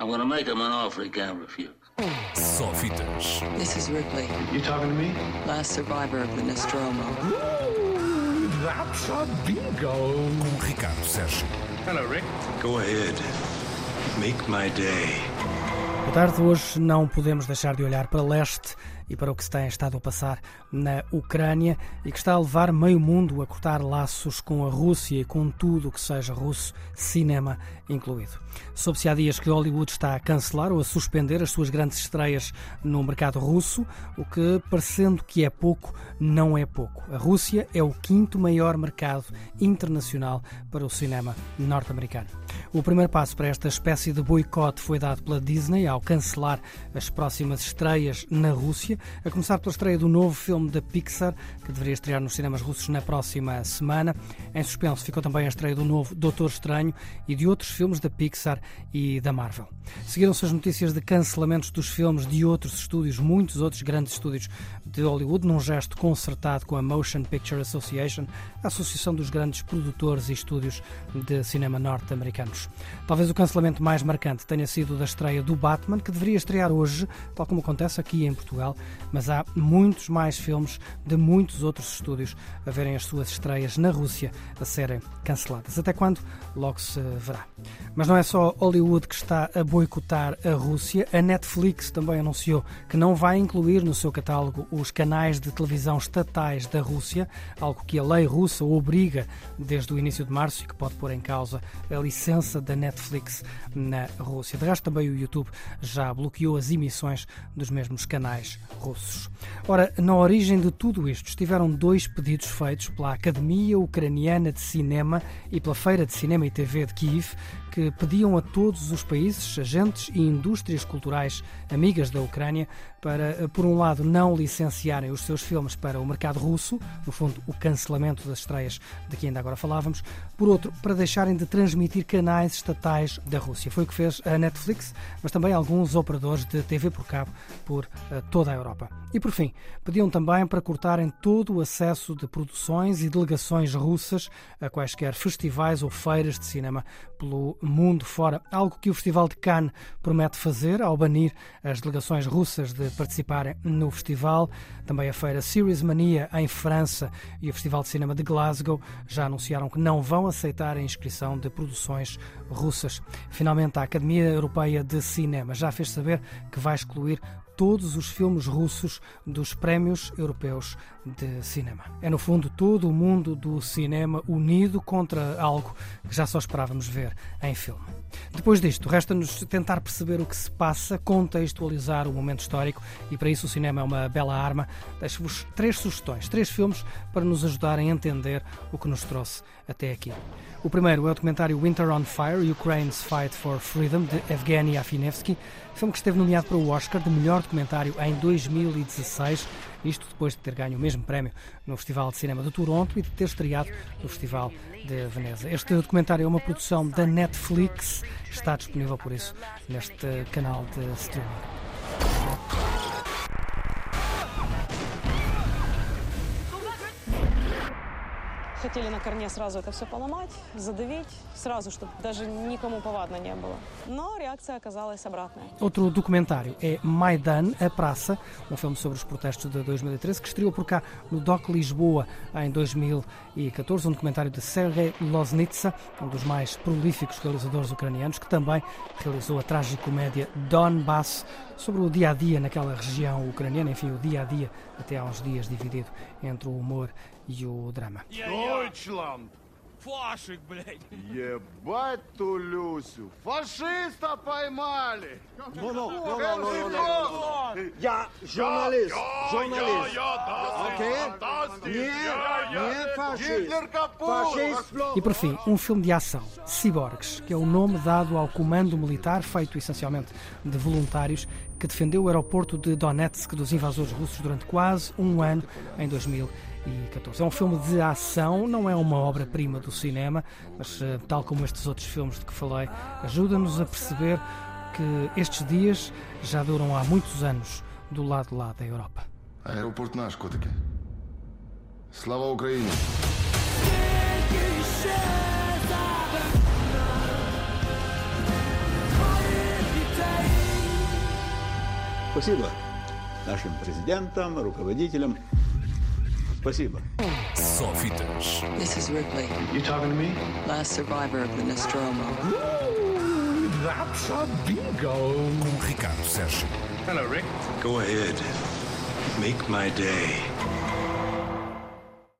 I'm gonna make him an offer he can't refuse. Só fitas. This is Ripley, You talking to me? last survivor of the Nostromo. That's a bingo. Com Ricardo Sérgio. Hello, Rick. Go ahead. Make my day. Boa tarde. Hoje não podemos deixar de olhar para leste e para o que se tem estado a passar na Ucrânia e que está a levar meio mundo a cortar laços com a Rússia e com tudo o que seja russo, cinema incluído. Soube-se há dias que Hollywood está a cancelar ou a suspender as suas grandes estreias no mercado russo, o que, parecendo que é pouco, não é pouco. A Rússia é o quinto maior mercado internacional para o cinema norte-americano. O primeiro passo para esta espécie de boicote foi dado pela Disney ao cancelar as próximas estreias na Rússia, a começar pela estreia do novo filme da Pixar, que deveria estrear nos cinemas russos na próxima semana. Em suspenso ficou também a estreia do novo Doutor Estranho e de outros filmes da Pixar e da Marvel. Seguiram-se as notícias de cancelamentos dos filmes de outros estúdios, muitos outros grandes estúdios de Hollywood, num gesto concertado com a Motion Picture Association, a Associação dos Grandes Produtores e Estúdios de Cinema Norte-Americanos. Talvez o cancelamento mais marcante tenha sido da estreia do Batman, que deveria estrear hoje, tal como acontece aqui em Portugal, mas há muitos mais filmes de muitos outros estúdios a verem as suas estreias na Rússia a serem canceladas. Até quando? Logo se verá. Mas não é só Hollywood que está a boicotar a Rússia, a Netflix também anunciou que não vai incluir no seu catálogo os canais de televisão estatais da Rússia, algo que a lei russa obriga desde o início de março e que pode pôr em causa a licença da Netflix na Rússia. De resto, também o YouTube já bloqueou as emissões dos mesmos canais russos. Ora, na origem de tudo isto estiveram dois pedidos feitos pela Academia Ucraniana de Cinema e pela Feira de Cinema e TV de Kiev, que pediam a todos os países, agentes e indústrias culturais amigas da Ucrânia para, por um lado, não licenciarem os seus filmes para o mercado russo, no fundo, o cancelamento das estreias de que ainda agora falávamos, por outro, para deixarem de transmitir canais estatais da Rússia. Foi o que fez a Netflix, mas também alguns operadores de TV por cabo por uh, toda a Europa. E por fim, pediam também para cortarem todo o acesso de produções e delegações russas a quaisquer festivais ou feiras de cinema pelo mundo fora, algo que o Festival de Cannes promete fazer ao banir as delegações russas de participarem no festival. Também a feira Series Mania em França e o Festival de Cinema de Glasgow já anunciaram que não vão aceitar a inscrição de produções russas. Finalmente, a Academia Europeia de Cinema já fez saber que vai excluir todos os filmes russos dos prémios europeus de cinema. É, no fundo, todo o mundo do cinema unido contra algo que já só esperávamos ver em filme. Depois disto, resta-nos tentar perceber o que se passa, contextualizar o momento histórico e, para isso, o cinema é uma bela arma. Deixo-vos três sugestões, três filmes para nos ajudarem a entender o que nos trouxe até aqui. O primeiro é o documentário Winter on Fire Ukraine's Fight for Freedom, de Evgeny Afinevsky, filme que esteve nomeado para o Oscar de melhor documentário em 2016, isto depois de ter ganho o mesmo prémio no Festival de Cinema de Toronto e de ter estreado no Festival de Veneza. Este documentário é uma produção da Netflix, está disponível por isso neste canal de streaming. Хотели на корне сразу это все поломать, задавить, сразу, чтобы даже никому повадно не было. Но реакция оказалась обратная. Outro documentário é Maidan, a Praça, um filme sobre os protestos de 2013, que estreou por cá no DOC Lisboa em 2014, um documentário de Sergei Loznitsa, um dos mais prolíficos realizadores ucranianos, que também realizou a tragicomédia Donbass, sobre o dia a dia naquela região ucraniana, enfim, o dia a dia até há uns dias dividido entre o humor e o drama. Deutschland! Фашик, блядь! Ебать ту Люсю! Фашиста поймали! Ну, ну, ну, ну, ну, ну, ну. Я журналист, журналист. Окей? Не, не фашист. Фашист. E por fim, um filme de ação, Cyborgs, que é o nome dado ao comando militar feito essencialmente de voluntários que defendeu o aeroporto de Donetsk dos invasores russos durante quase um ano em 2014. É um filme de ação, não é uma obra-prima do cinema, mas, eh, tal como estes outros filmes de que falei, ajuda-nos a perceber que estes dias já duram há muitos anos do lado lá da Europa. Аеропорт наш, котики. Слава Україні! Спасибо нашим президентам, руководителям. Спасибо. Sofitas. This is Ripley, You talking to me? last survivor of the Nostromo. Ooh, that's a bingo. Com Ricardo Sérgio. Hello, Rick. Go ahead. Make my day.